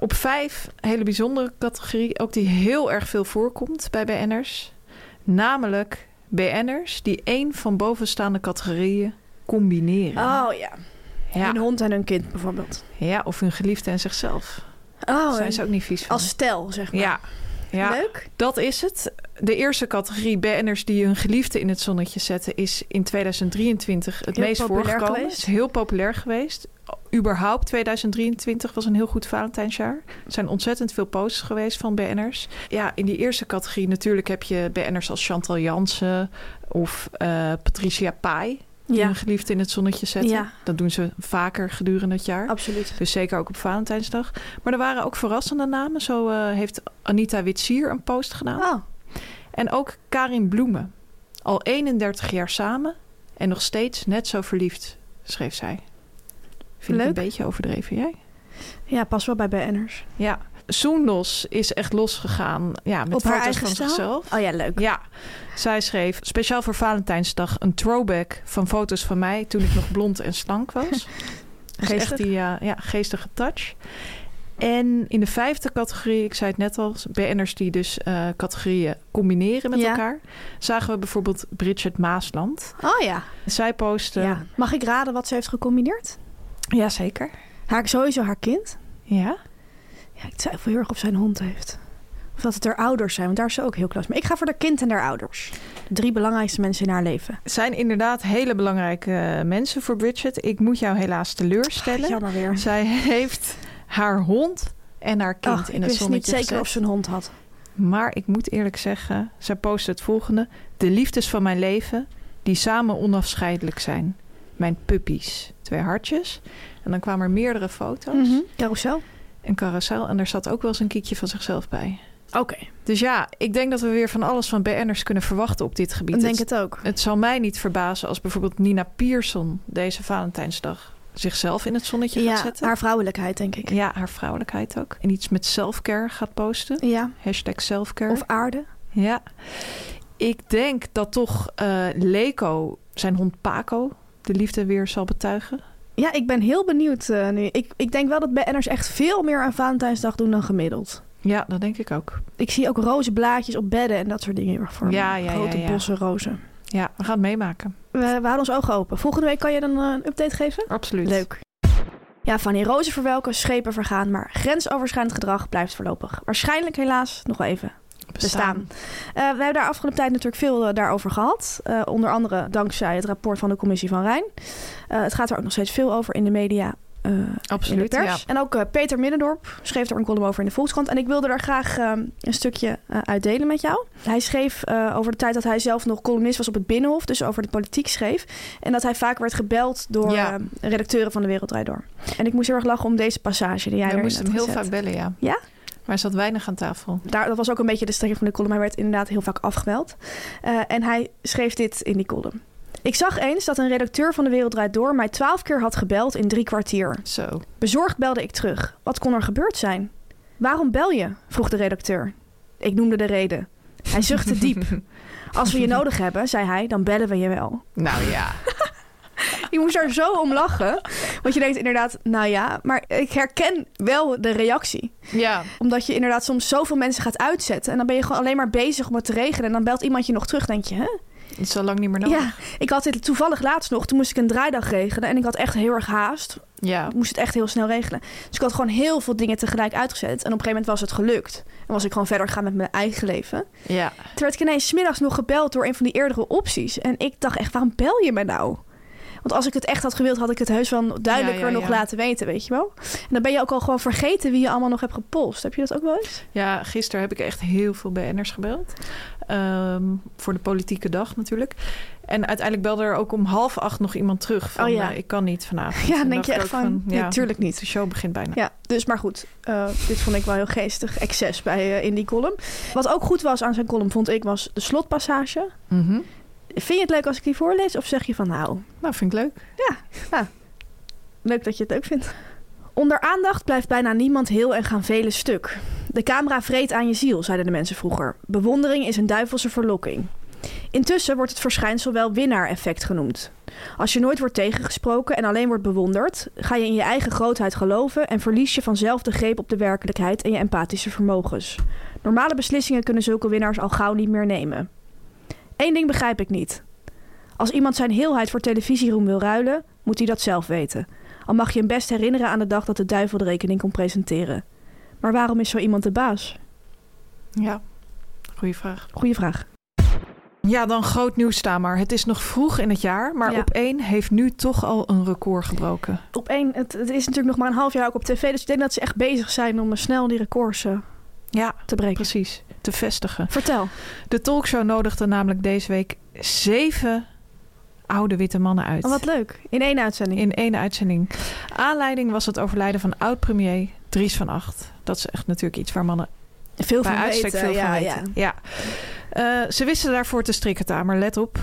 Op vijf, hele bijzondere categorie, ook die heel erg veel voorkomt bij BN'ers. Namelijk BN'ers die één van bovenstaande categorieën combineren. Oh ja. ja. Een hond en een kind bijvoorbeeld. ja, of hun geliefde en zichzelf. Oh, zijn ze ook niet vies van. als stel, zeg maar. Ja, ja. Leuk. dat is het. De eerste categorie BN'ers die hun geliefde in het zonnetje zetten... is in 2023 het Heel meest voorgekomen. geweest. is heel populair geweest. Überhaupt 2023 was een heel goed Valentijnsjaar. Er zijn ontzettend veel posts geweest van BN'ers. Ja, in die eerste categorie natuurlijk heb je BN'ers als Chantal Jansen... of eh, Patricia Pai die Ja, hun geliefde in het zonnetje zetten. Ja. Dat doen ze vaker gedurende het jaar. absoluut. Dus zeker ook op Valentijnsdag. Maar er waren ook verrassende namen. Zo eh, heeft Anita Witsier een post gedaan. Oh, En ook Karin Bloemen. Al 31 jaar samen en nog steeds net zo verliefd, schreef zij. Vind ik Leuk. een beetje overdreven, jij? ja, pas wel bij BN'ers. Ja. Soendos is echt losgegaan ja, met Op haar foto's eigen van zichzelf. Oh ja, leuk. Ja, zij schreef speciaal voor Valentijnsdag een throwback van foto's van mij toen ik nog blond en slank was. Echt Geestig. die eh, ja, geestige touch. En in de vijfde categorie, ik zei het net al, BN'ers die dus eh, categorieën combineren met Ja. elkaar, zagen we bijvoorbeeld Bridget Maasland. Oh ja. Zij postte. ja. Mag ik raden wat ze heeft gecombineerd? Jazeker. Haar, sowieso haar kind. Ja. Ja, ik twijfel heel erg of zij een hond heeft. Of dat het haar ouders zijn, want daar is ze ook heel close. Maar ik ga voor haar kind en haar ouders. De drie belangrijkste mensen in haar leven. Het zijn inderdaad hele belangrijke eh, mensen voor Bridget. Ik moet jou helaas teleurstellen. Jammer weer. Zij heeft haar hond en haar kind Ach, in ik het wist niet zonnetje zeker gezet. of ze een hond had. Maar ik moet eerlijk zeggen, zij postte het volgende. De liefdes van mijn leven, die samen onafscheidelijk zijn. Mijn puppies. Twee hartjes. En dan kwamen er meerdere foto's. Mhm. Carousel? Een carousel. En daar zat ook wel eens een kiekje van zichzelf bij. Oké, Dus ja, ik denk dat we weer van alles van BN'ers kunnen verwachten op dit gebied. ik denk het, het ook. het zal mij niet verbazen als bijvoorbeeld Nina Pierson deze Valentijnsdag zichzelf in het zonnetje gaat Ja, zetten. haar vrouwelijkheid, denk ik. Ja, haar vrouwelijkheid ook. En iets met selfcare gaat posten. Ja, Hashtag selfcare. of aarde. Ja. Ik denk dat toch eh Leko, zijn hond Paco, de liefde weer zal betuigen. Ja, ik ben heel benieuwd eh, nu. Ik, ik denk wel dat BN'ers echt veel meer aan Valentijnsdag doen dan gemiddeld. Ja, dat denk ik ook. Ik zie ook roze blaadjes op bedden en dat soort dingen heel erg voor. Ja, ja, ja, Grote ja. bossen rozen. Ja, we gaan het meemaken. We, we houden ons ogen open. Volgende week kan je dan eh, een update geven? Absoluut. Leuk. Ja, van die rozen verwelken, schepen vergaan, maar grensoverschrijdend gedrag blijft voorlopig. Waarschijnlijk helaas nog wel even bestaan. Eh, we hebben daar afgelopen tijd natuurlijk veel eh, daarover gehad. Eh, onder andere dankzij het rapport van de commissie van Rijn. Het gaat er ook nog steeds veel over in de media. Absoluut, ja. En ook Peter Middendorp schreef er een column over in de Volkskrant. En ik wilde daar graag eh, een stukje uitdelen met jou. Hij schreef over de tijd dat hij zelf nog columnist was op het Binnenhof. Dus over de politiek schreef. En dat hij vaak werd gebeld door Ja. eh, redacteuren van de Wereld Draait Door. En ik moest heel erg lachen om deze passage die jij erin moesten hem heel gezet. vaak bellen, ja. Ja? Maar zat weinig aan tafel. Daar, dat was ook een beetje de strekking van de column. Hij werd inderdaad heel vaak afgemeld. Eh, en hij schreef dit in die column. Ik zag eens dat een redacteur van De Wereld Draait Door... mij twaalf keer had gebeld in drie kwartier. Zo. Bezorgd belde ik terug. Wat kon er gebeurd zijn? Waarom bel je? vroeg de redacteur. Ik noemde de reden. Hij zuchtte diep. Als we je nodig hebben, zei hij, dan bellen we je wel. Nou ja. Je moest daar zo om lachen. Want je denkt inderdaad, nou ja, maar ik herken wel de reactie. Ja. Omdat je inderdaad soms zoveel mensen gaat uitzetten. En dan ben je gewoon alleen maar bezig om het te regelen. En dan belt iemand je nog terug, denk je, hè? Het is al lang niet meer nodig. Ja, ik had dit toevallig laatst nog. Toen moest ik een draaidag regelen. En ik had echt heel erg haast. Ja. Ik moest het echt heel snel regelen. Dus ik had gewoon heel veel dingen tegelijk uitgezet. En op een gegeven moment was het gelukt. En was ik gewoon verder gegaan met mijn eigen leven. Ja. Toen werd ik ineens 's middags nog gebeld door een van die eerdere opties. En ik dacht echt, waarom bel je me nou? Want als ik het echt had gewild, had ik het heus wel duidelijker Ja, ja, nog laten weten, weet je wel. En dan ben je ook al gewoon vergeten wie je allemaal nog hebt gepost. Heb je dat ook wel eens? Ja, gisteren heb ik echt heel veel BN'ers gebeld. Ehm, voor de politieke dag natuurlijk. En uiteindelijk belde er ook om half acht nog iemand terug. Van, Oh ja. eh, ik kan niet vanavond. Ja, dan denk je echt van, ja, natuurlijk niet. De show begint bijna. Ja, dus maar goed. eh, dit vond ik wel heel geestig. Excess bij, eh, in die column. Wat ook goed was aan zijn column, vond ik, was de slotpassage. Mhm. Vind je het leuk als ik die voorlees? Of zeg je van nou, Nou, vind ik leuk. leuk dat je het leuk vindt? Onder aandacht blijft bijna niemand heel en gaan velen stuk. De camera vreet aan je ziel, zeiden de mensen vroeger. Bewondering is een duivelse verlokking. Intussen wordt het verschijnsel wel winnaar-effect genoemd. Als je nooit wordt tegengesproken en alleen wordt bewonderd, ga je in je eigen grootheid geloven en verlies je vanzelf de greep op de werkelijkheid en je empathische vermogens. Normale beslissingen kunnen zulke winnaars al gauw niet meer nemen. Eén ding begrijp ik niet. Als iemand zijn heelheid voor televisieroem wil ruilen, moet hij dat zelf weten. Al mag je hem best herinneren aan de dag dat de duivel de rekening kon presenteren. Maar waarom is zo iemand de baas? Ja, goeie vraag. Goeie vraag. Ja, dan groot nieuws staan maar. Het is nog vroeg in het jaar, maar Ja. op één heeft nu toch al een record gebroken. Op één, het, het is natuurlijk nog maar een half jaar ook op tv, dus ik denk dat ze echt bezig zijn om snel die records eh, Ja, te breken. precies. Te vestigen. Vertel. De talkshow nodigde namelijk deze week zeven oude witte mannen uit. Oh, wat leuk. In één uitzending. In één uitzending. Aanleiding was het overlijden van oud-premier Dries van Acht. Dat is echt natuurlijk iets waar mannen Veel van uitstek weten. veel ja, van weten. Ja. Eh, ze wisten daarvoor te strikken, Tamer. Let op.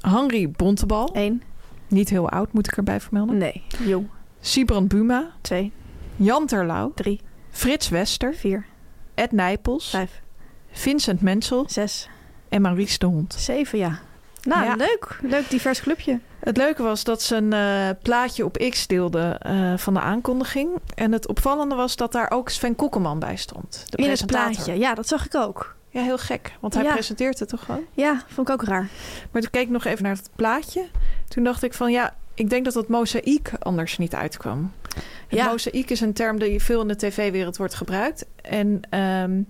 Henry Bontebal. Eén. Niet heel oud, moet ik erbij vermelden. Nee. Jong. Sibrand Buma. Twee. Jan Terlouw. Drie. Frits Wester. Vier. Ed Nijpels. Vijf. Vincent Mensel. Zes. En Maurice de Hond. Zeven, ja. Nou, Ja. leuk. Leuk divers clubje. Het leuke was dat ze een eh, plaatje op X deelde eh, van de aankondiging. En het opvallende was dat daar ook Sven Kokkelman bij stond. De In het plaatje. Ja, dat zag ik ook. Ja, heel gek. Want hij Ja. presenteert het toch gewoon? Ja, vond ik ook raar. Maar toen keek ik nog even naar het plaatje. Toen dacht ik van ja, ik denk dat dat mozaïek anders niet uitkwam. Het Ja. Mozaïek is een term die veel in de tv-wereld wordt gebruikt. En ehm,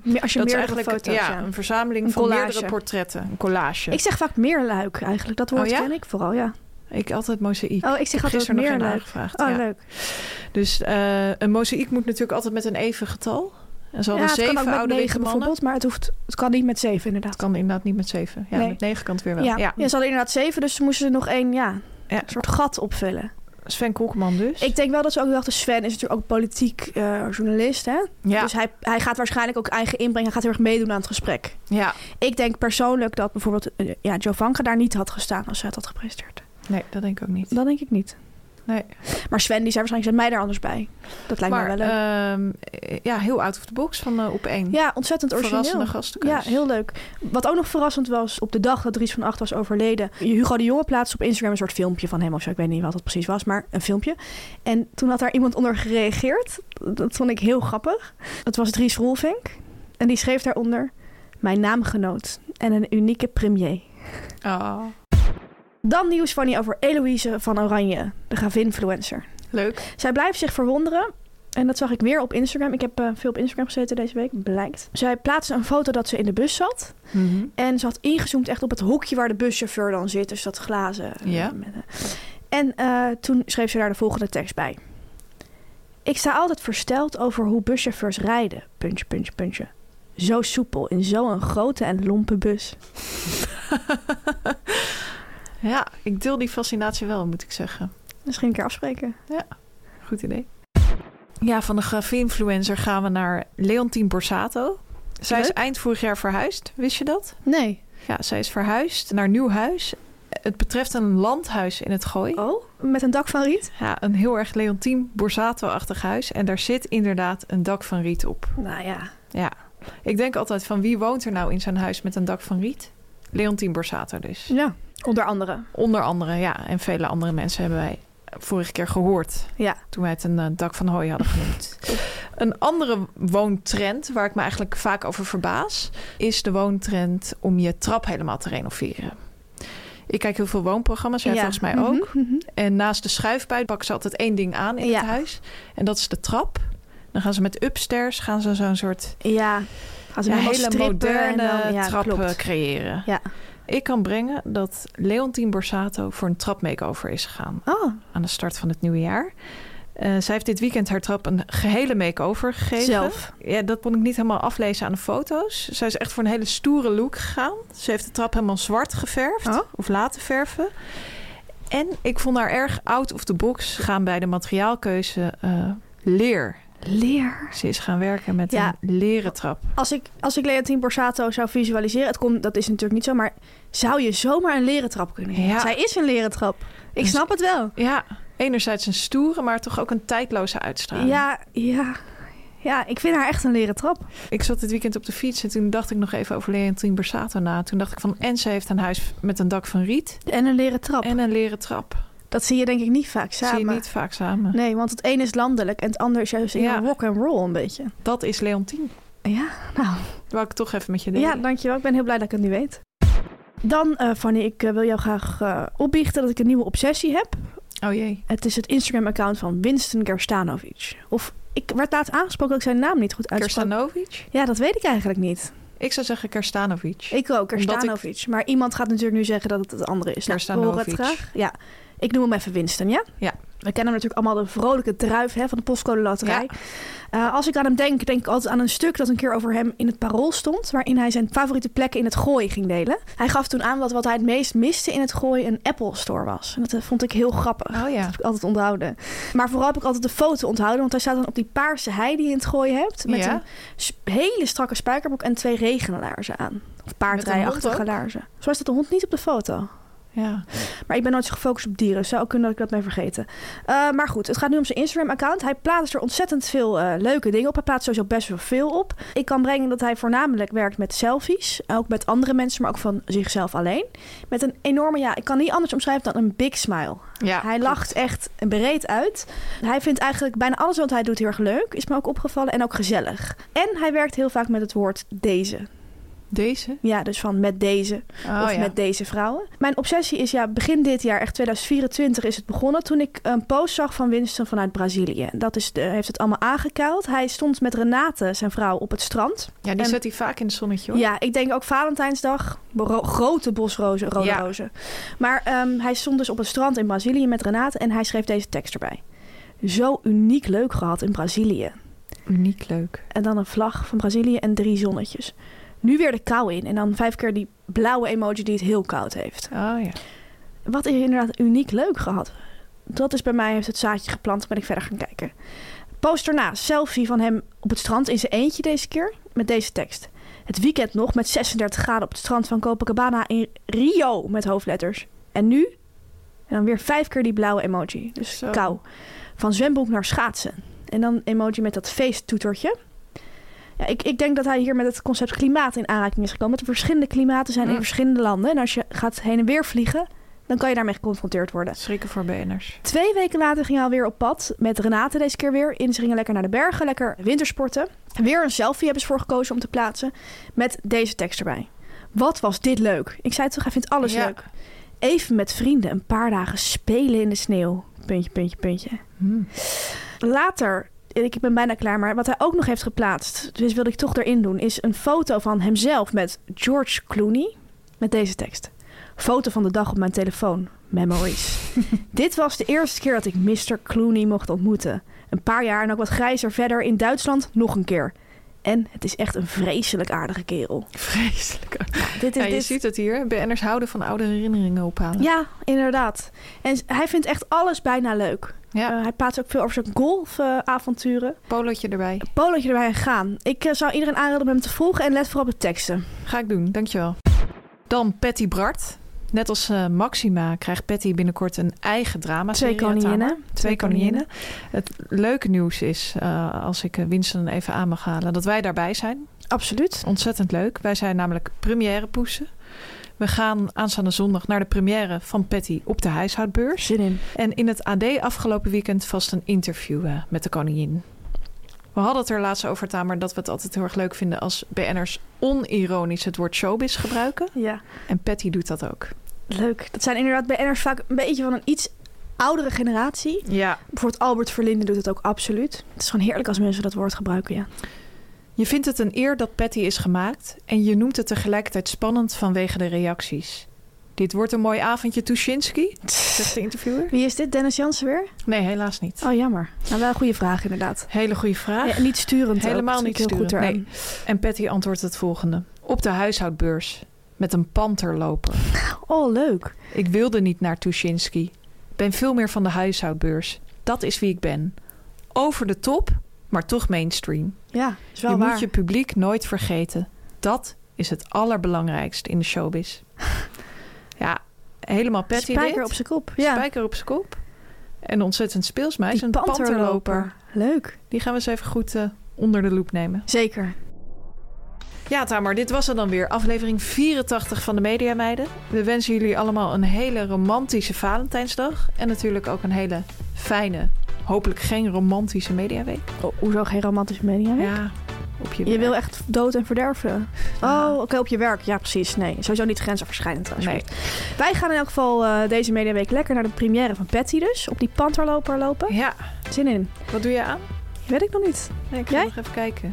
Meer- Als je dat is meerdere eigenlijk foto's... ja, ja. een verzameling Een van collage. meerdere portretten. Een collage. Ik zeg vaak meerluik eigenlijk. Dat woord Oh, ja? ken ik vooral, ja. Ik altijd mozaïek. Oh, ik zeg altijd gisteren nog even meerluik. nagevraagd. Oh, ja. leuk. Dus eh, een mozaïek moet natuurlijk altijd met een even getal. En ze Ja, hadden het kan zeven oude negen bijvoorbeeld, maar het, hoeft, het kan niet met zeven inderdaad. Het kan inderdaad niet met zeven. Ja, Nee. met negen kan het weer wel. Ja, Ja. ja. ze hadden inderdaad zeven, dus ze moesten er nog één, ja, Ja. een soort gat opvullen. Sven Kokkelman dus. Ik denk wel dat ze ook dachten, Sven is natuurlijk ook politiek eh, journalist, hè? ja. Dus hij, hij gaat waarschijnlijk ook eigen inbreng, hij gaat heel erg meedoen aan het gesprek. ja, Ik denk persoonlijk dat bijvoorbeeld eh, ja, Jovanka daar niet had gestaan als zij het had gepresenteerd. nee, dat denk ik ook niet. Dat denk ik niet. Nee. Maar Sven, die zei waarschijnlijk, zet mij daar anders bij. Dat lijkt maar mij wel leuk. ehm, ja, heel out of the box van eh, op één. ja, ontzettend origineel. Verrassende gastenkeus. Ja, heel leuk. Wat ook nog verrassend was, op de dag dat Dries van Acht was overleden... Hugo de Jonge plaatste op Instagram een soort filmpje van hem of zo. Ik weet niet wat het precies was, maar een filmpje. En toen had daar iemand onder gereageerd. Dat vond ik heel grappig. Het was Dries Roelvink. En die schreef daaronder... Mijn naamgenoot en een unieke premier. Oh, Dan nieuws Fanny over Eloïse van Oranje, de gavinfluencer. leuk. Zij blijft zich verwonderen. En dat zag ik weer op Instagram. Ik heb eh, veel op Instagram gezeten deze week, blijkt. Zij plaatste een foto dat ze in de bus zat. Mhm. En ze had ingezoomd echt op het hoekje waar de buschauffeur dan zit. Dus dat glazen. eh, Ja. eh. En toen schreef ze daar de volgende tekst bij. Ik sta altijd versteld over hoe buschauffeurs rijden. Puntje, puntje, puntje. Zo soepel in zo'n grote en lompe bus. Ja, ik deel die fascinatie wel, moet ik zeggen. Misschien een keer afspreken. Goed idee. Ja, van de grafie-influencer gaan we naar Leontien Borsato. Zij is eind vorig jaar verhuisd. Wist je dat? Nee. Ja, zij is verhuisd naar nieuw huis. Het betreft een landhuis in het Gooi. Oh? Met een dak van riet? Ja, een heel erg Leontien Borsato-achtig huis. En daar zit inderdaad een dak van riet op. Nou ja. Ja, ik denk altijd van wie woont er nou in zo'n huis met een dak van riet? Leontien Borsato dus. Ja. Onder andere. Onder andere, ja. En vele andere mensen hebben wij vorige keer gehoord. Ja. Toen wij het een eh, dak van hooi hadden genoemd. een andere woontrend, waar ik me eigenlijk vaak over verbaas... is de woontrend om je trap helemaal te renoveren. Ik kijk heel veel woonprogramma's, jij Ja. volgens mij Mhm, ook. mhm. En naast de schuifbui pakken ze altijd één ding aan in Ja. het huis. En dat is de trap. Dan gaan ze met upstairs gaan ze zo'n soort Ja. Gaan ze ja, hele moderne dan- trap klopt. creëren. Ja. Ik kan brengen dat Leontien Borsato voor een trap makeover is gegaan Oh, aan de start van het nieuwe jaar. Eh, zij heeft dit weekend haar trap een gehele make-over gegeven. Zelf. Ja, dat kon ik niet helemaal aflezen aan de foto's. Zij is echt voor een hele stoere look gegaan. Ze heeft de trap helemaal zwart geverfd. Oh. Of laten verven. En ik vond haar erg out of the box gaan bij de materiaalkeuze eh, leer. Leer. Ze is gaan werken met Ja. een leren trap. Als ik, als ik Leontine Borsato zou visualiseren, het komt, dat is natuurlijk niet zo, maar zou je zomaar een leren trap kunnen hebben? Ja. Zij is een leren trap. Ik Dus- snap het wel. Ja, enerzijds een stoere, maar toch ook een tijdloze uitstraling. Ja, ja. Ja, ik vind haar echt een leren trap. Ik zat dit weekend op de fiets en toen dacht ik nog even over Leontine Borsato na. Toen dacht ik van, en ze heeft een huis met een dak van riet En een leren trap. en een leren trap. Dat zie je denk ik niet vaak Zie samen. je niet vaak samen. Nee, want het een is landelijk en het ander is juist in Ja. rock and roll een beetje. Dat is Leontine. Ja, nou. Wou ik toch even met je delen. Ja, dankjewel. Ik ben heel blij dat ik het nu weet. Dan, eh Fanny, ik eh, wil jou graag eh, opbiechten dat ik een nieuwe obsessie heb. Oh jee. Het is het Instagram-account van Winston Gerstanovic. Of ik werd laatst aangesproken dat ik zijn naam niet goed uitsprak. Kerstanovic? Ja, dat weet ik eigenlijk niet. Ik zou zeggen Kerstanovic. Ik ook, Omdat Gerstanovic. Maar iemand gaat natuurlijk nu zeggen dat het het andere is. Nou, het Kerstanovic. graag. Ja, ik noem hem even Winston, ja? Ja. We kennen hem natuurlijk allemaal de vrolijke druif hè, van de postcode loterij. Eh, als ik aan hem denk, denk ik altijd aan een stuk dat een keer over hem in het parool stond. Waarin hij zijn favoriete plekken in het gooi ging delen. Hij gaf toen aan dat wat hij het meest miste in het gooi een Apple Store was. En dat eh, vond ik heel grappig. Oh ja. Dat heb ik altijd onthouden. Maar vooral heb ik altijd de foto onthouden. Want hij staat dan op die paarse hei die je in het gooi hebt. Met Ja. een hele strakke spijkerbroek en twee regenlaarzen aan. Of paardrijachtige laarzen. Zo is dat de hond niet op de foto. Ja. Maar ik ben nooit zo gefocust op dieren. Zou ook kunnen dat ik dat ben vergeten. Uh, maar goed, het gaat nu om zijn Instagram-account. Hij plaatst er ontzettend veel uh, leuke dingen op. Hij plaatst sowieso best wel veel op. Ik kan brengen dat hij voornamelijk werkt met selfies. Ook met andere mensen, maar ook van zichzelf alleen. Met een enorme, ja, ik kan niet anders omschrijven dan een big smile. ja hij lacht echt breed uit. Hij vindt eigenlijk bijna alles wat hij doet heel erg leuk. Is me ook opgevallen. En ook gezellig. En hij werkt heel vaak met het woord deze. Deze? Ja, dus van met deze Oh, of ja. met deze vrouwen. Mijn obsessie is ja, begin dit jaar, echt 2024 is het begonnen... toen ik een post zag van Winston vanuit Brazilië. Dat is de, heeft het allemaal aangekuild. Hij stond met Renate, zijn vrouw, op het strand. Ja, die En- zet hij vaak in het zonnetje hoor. Ja, ik denk ook Valentijnsdag. ro- grote bosrozen, rode Ja. rozen. Maar ehm, hij stond dus op het strand in Brazilië met Renate... en hij schreef deze tekst erbij. Zo uniek leuk gehad in Brazilië. Uniek leuk. En dan een vlag van Brazilië en drie zonnetjes. Nu weer de kou in. En dan vijf keer die blauwe emoji die het heel koud heeft. Oh ja. Wat is inderdaad uniek leuk gehad. Dat is bij mij, heeft het zaadje geplant. ben ik verder gaan kijken. Post erna, selfie van hem op het strand in zijn eentje deze keer. Met deze tekst. Het weekend nog met 36 graden op het strand van Copacabana in Rio. Met hoofdletters. En nu? En dan weer vijf keer die blauwe emoji. Dus Zo. kou. Van zwembroek naar schaatsen. En dan emoji met dat feesttoetertje. Ja, ik, ik denk dat hij hier met het concept klimaat in aanraking is gekomen. Dat er verschillende klimaten zijn in Mm. verschillende landen. En als je gaat heen en weer vliegen, dan kan je daarmee geconfronteerd worden. Schrikken voor BN'ers. Twee weken later ging hij alweer op pad met Renate deze keer weer. En ze gingen lekker naar de bergen, lekker wintersporten. Weer een selfie hebben ze voor gekozen om te plaatsen met deze tekst erbij. Wat was dit leuk? Ik zei het toch, hij vindt alles Ja. leuk. Even met vrienden een paar dagen spelen in de sneeuw. Puntje, puntje, puntje. Hmm. Later, ik ben bijna klaar, maar wat hij ook nog heeft geplaatst, dus wilde ik toch erin doen, is een foto van hemzelf met George Clooney met deze tekst. Foto van de dag op mijn telefoon. Memories. Dit was de eerste keer dat ik Mr. Clooney mocht ontmoeten. Een paar jaar en ook wat grijzer verder in Duitsland nog een keer. En het is echt een vreselijk aardige kerel. Vreselijk. Dit is, Ja, je dit- ziet het hier. BN'ers houden van oude herinneringen ophalen. ja, inderdaad. En hij vindt echt alles bijna leuk. Ja, Eh, hij praat ook veel over zijn golfavonturen. polootje erbij. Polootje erbij en gaan. Ik eh, zou iedereen aanraden om hem te volgen en let vooral op de teksten. Ga ik doen, dankjewel. Dan Patty Bart. Net als eh, Maxima krijgt Patty binnenkort een eigen drama. Twee koninginnen. Twee koninginnen. Het leuke nieuws is, eh, als ik eh, Winston even aan mag halen, dat wij daarbij zijn. Absoluut. Ontzettend leuk. Wij zijn namelijk première poesen. We gaan aanstaande zondag naar de première van Patty op de huishoudbeurs. Zin in. En in het AD afgelopen weekend vast een interview met de koningin. We hadden het er laatst over, Tamer, dat we het altijd heel erg leuk vinden als BN'ers onironisch het woord showbiz gebruiken. Ja, En Patty doet dat ook. leuk. Dat zijn inderdaad BN'ers vaak een beetje van een iets oudere generatie. Ja. Bijvoorbeeld Albert Verlinde doet het ook absoluut. Het is gewoon heerlijk als mensen dat woord gebruiken, ja. Je vindt het een eer dat Patty is gemaakt en je noemt het tegelijkertijd spannend vanwege de reacties. Dit wordt een mooi avondje Tuschinski, zegt de interviewer. Wie is dit? Dennis Jansen weer? Nee, helaas niet. Oh, jammer. Nou, wel een goede vraag inderdaad. Hele goede vraag. Ja, niet sturend. Helemaal ook. niet heel sturend, goed nee. En Patty antwoordt het volgende. Op de huishoudbeurs met een panterloper. Oh, leuk. Ik wilde niet naar Tuschinski. Ben veel meer van de huishoudbeurs. Dat is wie ik ben. Over de top, maar toch mainstream. Ja, is wel je waar. moet je publiek nooit vergeten. Dat is het allerbelangrijkste in de showbiz. Ja, helemaal Patty Spijker dit. op zijn kop. Ja. Spijker op zijn kop. En ontzettend speels meisje. Die Een panterloper. Leuk. Die gaan we eens even goed eh, onder de loep nemen. Zeker. Ja, Tamar, dit was er dan weer. Aflevering 84 van de Media Meiden. We wensen jullie allemaal een hele romantische Valentijnsdag. En natuurlijk ook een hele fijne, hopelijk geen romantische mediaweek. Oh, hoezo geen romantische media? Ja, op je Je wil echt dood en verderven. Oh, oké, op je werk. Ja, precies. Nee, sowieso niet grensoverschrijdend trouwens. Nee. Wij gaan in elk geval eh, deze mediaweek lekker naar de première van Patty dus. Op die panterloper lopen. Ja, Zin in. wat doe je aan? Weet ik nog niet. Nee, ik ga Jij? nog even kijken.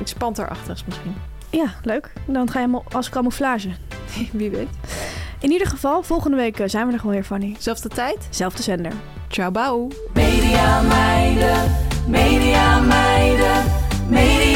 Iets panterachtigs misschien. Ja, leuk. Dan ga je als camouflage. Wie weet. In ieder geval, volgende week eh, zijn we er gewoon weer, Fanny. Zelfde tijd. Zelfde zender. Ciao, bouw. Media meiden, media meiden, media meiden.